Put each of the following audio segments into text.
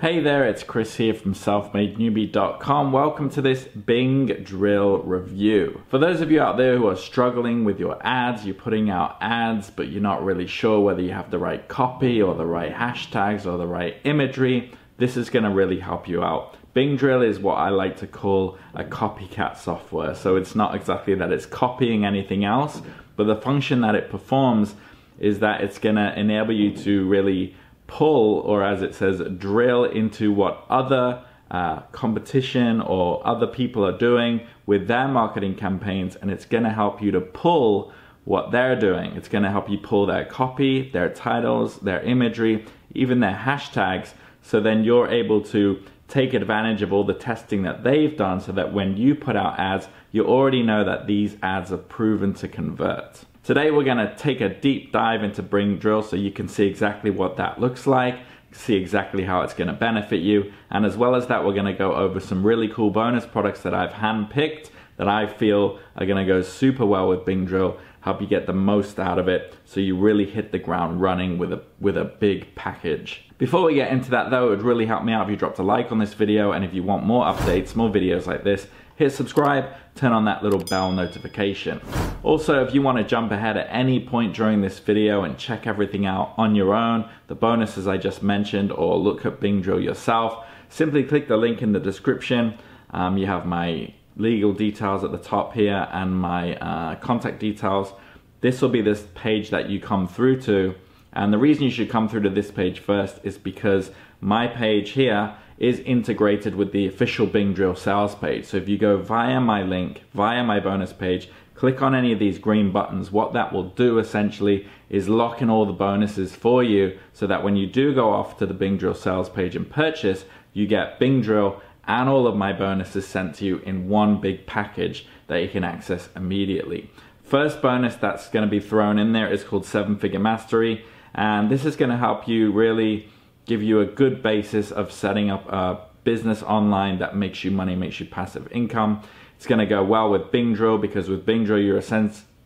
Hey there, it's Chris here from selfmadenewbie.com. Welcome to this Bing drill review. For those of you out there who are struggling with your ads, you're putting out ads, but you're not really sure whether you have the right copy or the right hashtags or the right imagery, this is going to really help you out. Bing drill is what I like to call a copycat software. So it's not exactly that it's copying anything else, but the function that it performs is that it's going to enable you to really pull, or as it says, drill into what other uh, competition or other people are doing with their marketing campaigns, and it's going to help you to pull what they're doing. It's going to help you pull their copy, their titles, their imagery, even their hashtags, so then you're able to take advantage of all the testing that they've done so that when you put out ads, you already know that these ads are proven to convert. Today we're gonna take a deep dive into Bing Drill so you can see exactly what that looks like, see exactly how it's gonna benefit you, and as well as that we're gonna go over some really cool bonus products that I've handpicked that I feel are gonna go super well with Bing Drill, help you get the most out of it so you really hit the ground running with a, with a big package. Before we get into that though, it would really help me out if you dropped a like on this video and if you want more updates, more videos like this, hit subscribe, turn on that little bell notification. Also, if you want to jump ahead at any point during this video and check everything out on your own, the bonuses I just mentioned, or look at Bing Drill yourself, simply click the link in the description. Um, you have my legal details at the top here and my uh, contact details. This will be this page that you come through to. And the reason you should come through to this page first is because my page here is integrated with the official Bing Drill sales page. So if you go via my link, via my bonus page, click on any of these green buttons, what that will do essentially is lock in all the bonuses for you so that when you do go off to the Bing Drill sales page and purchase, you get Bing Drill and all of my bonuses sent to you in one big package that you can access immediately. First bonus that's going to be thrown in there is called Seven Figure Mastery, and this is going to help you really give you a good basis of setting up a business online that makes you money, makes you passive income. It's going to go well with Bing Drill because with Bing Drill, you're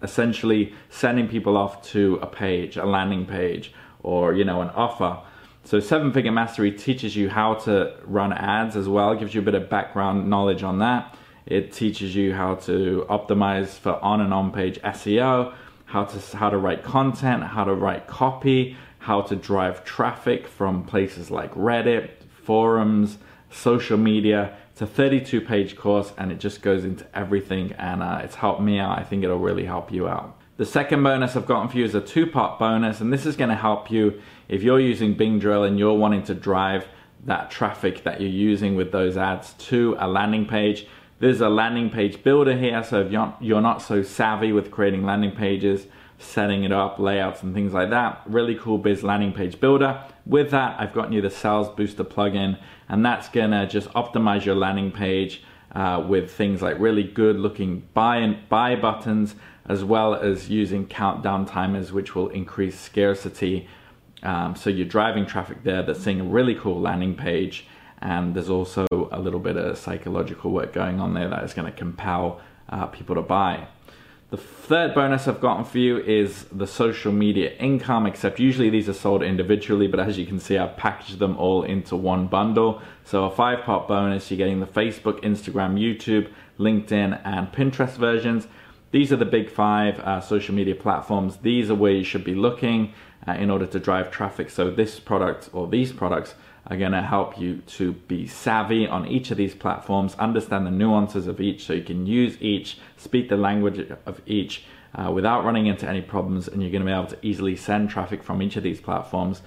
essentially sending people off to a page, a landing page, or you know, an offer. So Seven Figure Mastery teaches you how to run ads as well, gives you a bit of background knowledge on that. It teaches you how to optimize for on and on page SEO, how to how to write content, how to write copy, how to drive traffic from places like Reddit, forums, social media. It's a 32 page course and it just goes into everything and uh, it's helped me out. I think it'll really help you out. The second bonus I've gotten for you is a two part bonus and this is going to help you if you're using Bing Drill and you're wanting to drive that traffic that you're using with those ads to a landing page. There's a landing page builder here, so if you're, you're not so savvy with creating landing pages, setting it up, layouts and things like that. Really cool biz landing page builder. With that, I've gotten you the Sales Booster plugin, and that's gonna just optimize your landing page uh, with things like really good looking buy and buy buttons, as well as using countdown timers, which will increase scarcity. Um, so you're driving traffic there that's seeing a really cool landing page, and there's also a little bit of psychological work going on there that is going to compel uh, people to buy. The third bonus I've gotten for you is the social media income, except usually these are sold individually, but as you can see, I've packaged them all into one bundle. So a five part bonus, you're getting the Facebook, Instagram, YouTube, LinkedIn, and Pinterest versions. These are the big five uh, social media platforms. These are where you should be looking uh, in order to drive traffic. So this product or these products are going to help you to be savvy on each of these platforms, understand the nuances of each so you can use each, speak the language of each uh, without running into any problems, and you're going to be able to easily send traffic from each of these platforms.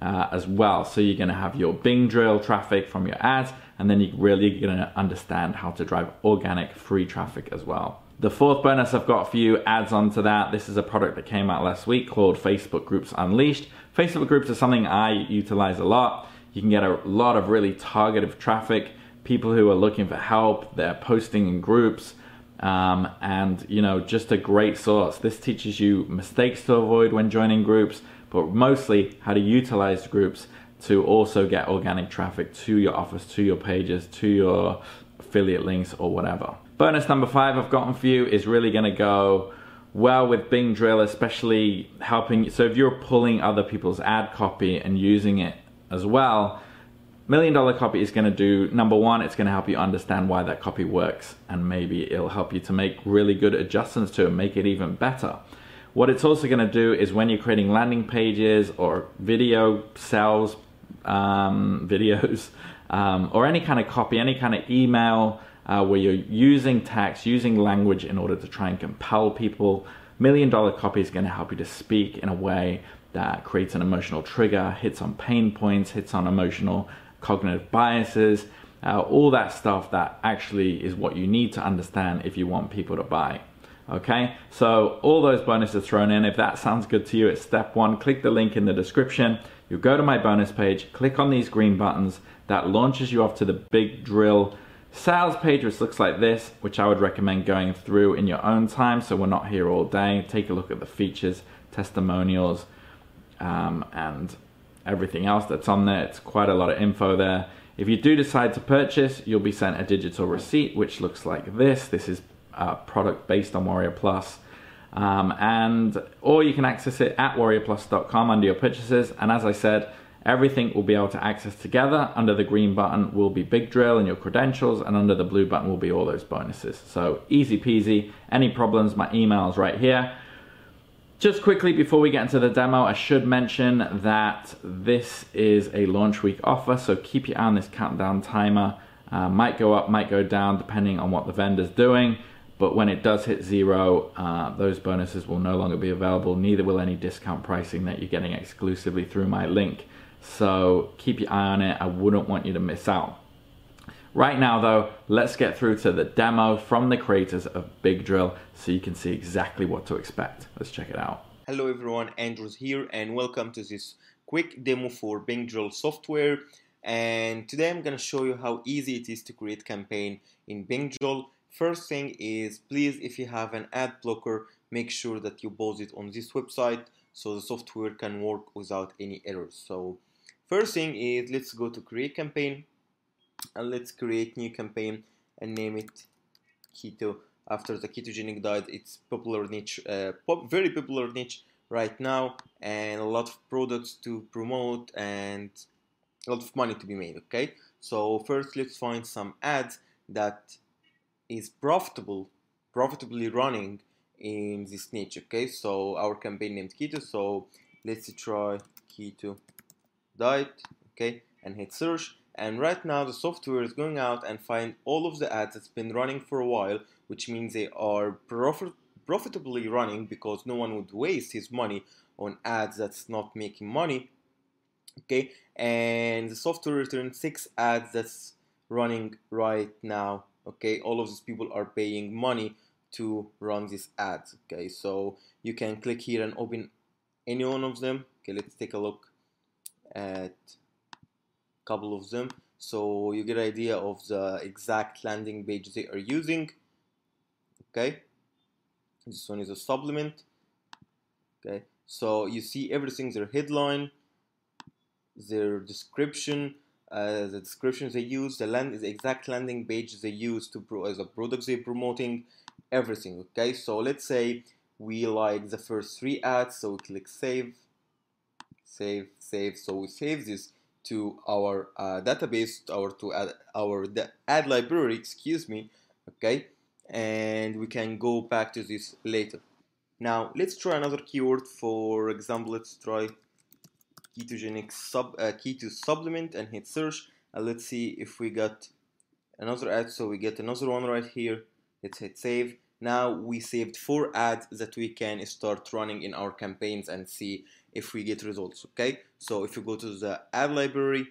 Uh, as well. So you're going to have your Bing drill traffic from your ads, and then you're really going to understand how to drive organic free traffic as well. The fourth bonus I've got for you adds on to that. This is a product that came out last week called Facebook Groups Unleashed. Facebook groups are something I utilize a lot. You can get a lot of really targeted traffic, people who are looking for help, they're posting in groups, um, and you know, just a great source. This teaches you mistakes to avoid when joining groups, but mostly how to utilize groups to also get organic traffic to your office, to your pages, to your affiliate links or whatever. Bonus number five I've gotten for you is really gonna go well with Bing Drill, especially helping. So if you're pulling other people's ad copy and using it as well, Million Dollar Copy is going to do number one, it's going to help you understand why that copy works, and maybe it'll help you to make really good adjustments to it, make it even better. What it's also going to do is when you're creating landing pages or video sales um, videos um, or any kind of copy, any kind of email uh, where you're using text, using language in order to try and compel people, Million Dollar Copy is going to help you to speak in a way that creates an emotional trigger, hits on pain points, hits on emotional cognitive biases, uh, all that stuff that actually is what you need to understand if you want people to buy. Okay, so all those bonuses thrown in. If that sounds good to you, it's step one. Click the link in the description. You go to my bonus page, click on these green buttons. That launches you off to the Bing Drill sales page, which looks like this, which I would recommend going through in your own time. So we're not here all day. Take a look at the features, testimonials, um, and everything else that's on there. It's quite a lot of info there. If you do decide to purchase, you'll be sent a digital receipt, which looks like this. This is a product based on Warrior Plus. Um, and or you can access it at warriorplus.com under your purchases. And as I said, everything will be able to access together. Under the green button will be Bing Drill and your credentials, and under the blue button will be all those bonuses. So easy peasy. Any problems, my email is right here. Just quickly before we get into the demo, I should mention that this is a launch week offer, so keep your eye on this countdown timer. Uh, might go up, might go down, depending on what the vendor's doing. But when it does hit zero, uh, those bonuses will no longer be available. Neither will any discount pricing that you're getting exclusively through my link. So keep your eye on it. I wouldn't want you to miss out. Right now though, let's get through to the demo from the creators of Bing Drill so you can see exactly what to expect. Let's check it out. Hello everyone, Andrews here and welcome to this quick demo for Bing Drill software. And today I'm gonna show you how easy it is to create campaign in Bing Drill. First thing is, please, if you have an ad blocker, make sure that you pause it on this website so the software can work without any errors. So first thing is, let's go to create campaign and let's create new campaign and name it keto. After the ketogenic diet it's popular niche uh, pop, very popular niche right now and a lot of products to promote and a lot of money to be made okay? So first let's find some ads that is profitable profitably running in this niche okay? So our campaign named keto so let's try keto diet okay and hit search. And right now the software is going out and find all of the ads that's been running for a while which means they are profit profitably running because no one would waste his money on ads that's not making money okay? And the software returned six ads that's running right now okay? All of these people are paying money to run these ads okay? So you can click here and open any one of them. Okay let's take a look at a couple of them. So you get an idea of the exact landing page they are using. Okay? This one is a supplement. Okay? So you see everything their headline their description uh, the descriptions they use the land is exact landing page they use to pro as a product they're promoting everything okay? So let's say we like the first three ads so we click save save save so we save this to our uh, database or to add our ad library excuse me okay? And we can go back to this later. Now let's try another keyword. For example let's try ketogenic sub uh, keto supplement and hit search. And let's see if we got another ad. So we get another one right here. Let's hit save now we saved four ads that we can start running in our campaigns and see if we get results okay? So if you go to the ad library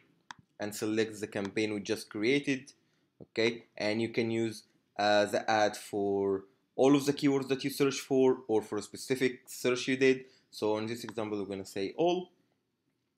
and select the campaign we just created okay? And you can use uh, the ad for all of the keywords that you search for or for a specific search you did. So in this example we're to say all.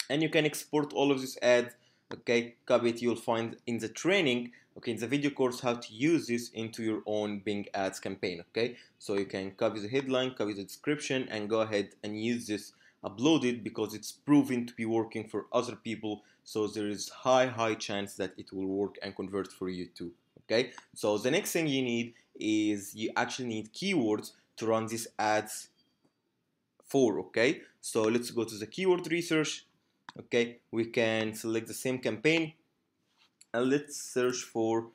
And you can export all of these ads okay copy it you'll find in the training okay in the video course how to use this into your own Bing ads campaign okay? So you can copy the headline copy the description and go ahead and use this upload it because it's proven to be working for other people. So there is high high chance that it will work and convert for you too okay? So the next thing you need is you actually need keywords to run these ads for okay? So let's go to the keyword research okay we can select the same campaign and let's search for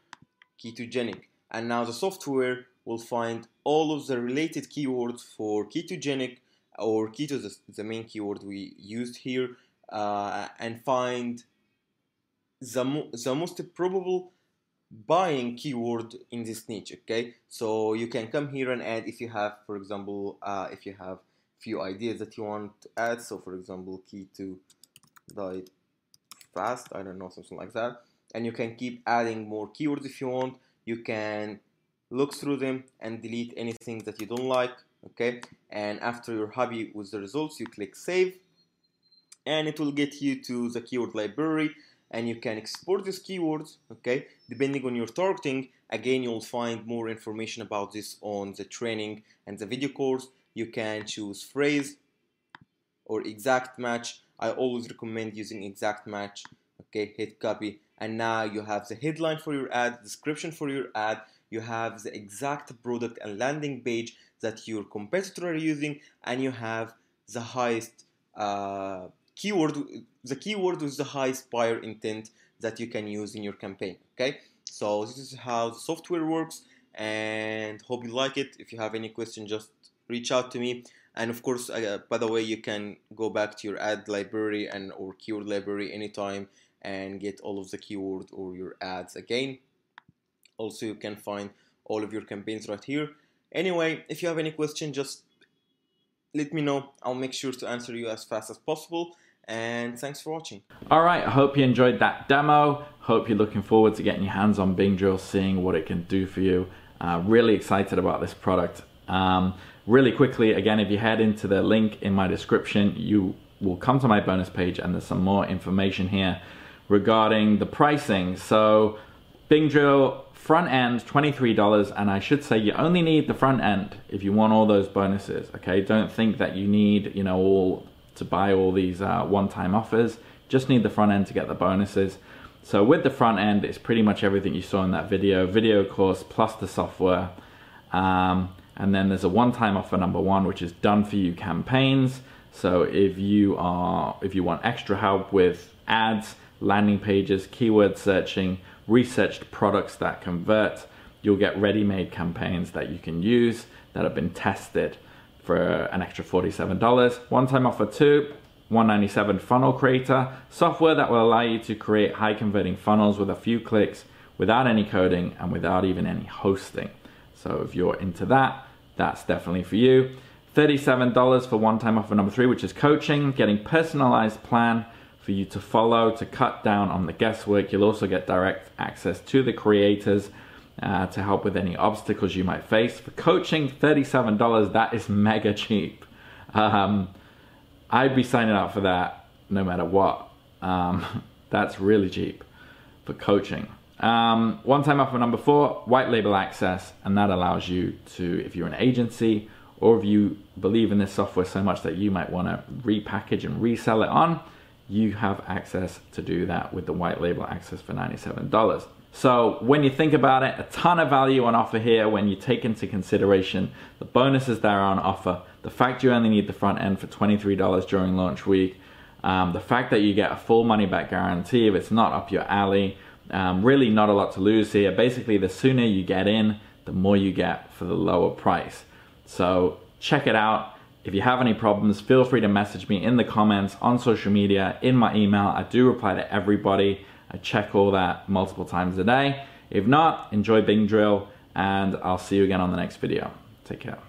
ketogenic. And now the software will find all of the related keywords for ketogenic or keto the, the main keyword we used here uh, and find the, mo the most probable buying keyword in this niche okay? So you can come here and add if you have for example uh, if you have few ideas that you want to add. So for example keto diet fast I don't know something like that. And you can keep adding more keywords if you want. You can look through them and delete anything that you don't like okay? And after you're happy with the results you click save. And it will get you to the keyword library and you can export these keywords okay? Depending on your targeting again you'll find more information about this on the training and the video course. You can choose phrase or exact match I always recommend using exact match okay hit copy. And now you have the headline for your ad description for your ad. You have the exact product and landing page that your competitor are using. And you have the highest uh, keyword the keyword with the highest buyer intent that you can use in your campaign okay? So this is how the software works. And hope you like it. If you have any question just reach out to me and of course uh, by the way you can go back to your ad library and or keyword library anytime and get all of the keyword or your ads again also you can find all of your campaigns right here anyway if you have any question just let me know I'll make sure to answer you as fast as possible and thanks for watching. All right, I hope you enjoyed that demo. Hope you're looking forward to getting your hands on Bing Drill, seeing what it can do for you. Uh, really excited about this product. Um, really quickly, again, if you head into the link in my description, you will come to my bonus page and there's some more information here regarding the pricing. So Bing Drill front end $23 and I should say you only need the front end if you want all those bonuses okay don't think that you need you know all to buy all these uh, one-time offers. Just need the front end to get the bonuses. So with the front end, it's pretty much everything you saw in that video, video course plus the software. Um, and then there's a one-time offer number one, which is done for you campaigns. So if you are, if you want extra help with ads, landing pages, keyword searching, researched products that convert, you'll get ready-made campaigns that you can use that have been tested for an extra $47. One-time offer two, 197 funnel creator, software that will allow you to create high converting funnels with a few clicks without any coding and without even any hosting. So if you're into that, that's definitely for you. $37 for one-time offer number three, which is coaching, getting personalized plan for you to follow to cut down on the guesswork. You'll also get direct access to the creators uh, to help with any obstacles you might face. For coaching, $37, that is mega cheap. Um, I'd be signing up for that no matter what. Um, that's really cheap for coaching. Um, one time offer number four, white label access, and that allows you to, if you're an agency or if you believe in this software so much that you might want to repackage and resell it on, you have access to do that with the white label access for $97. So when you think about it, a ton of value on offer here when you take into consideration the bonuses that are on offer, the fact you only need the front end for $23 during launch week, um, the fact that you get a full money back guarantee if it's not up your alley, um, really not a lot to lose here. Basically, the sooner you get in, the more you get for the lower price. So check it out. If you have any problems, feel free to message me in the comments on social media, in my email. I do reply to everybody. I check all that multiple times a day. If not, enjoy Bing Drill and I'll see you again on the next video. Take care.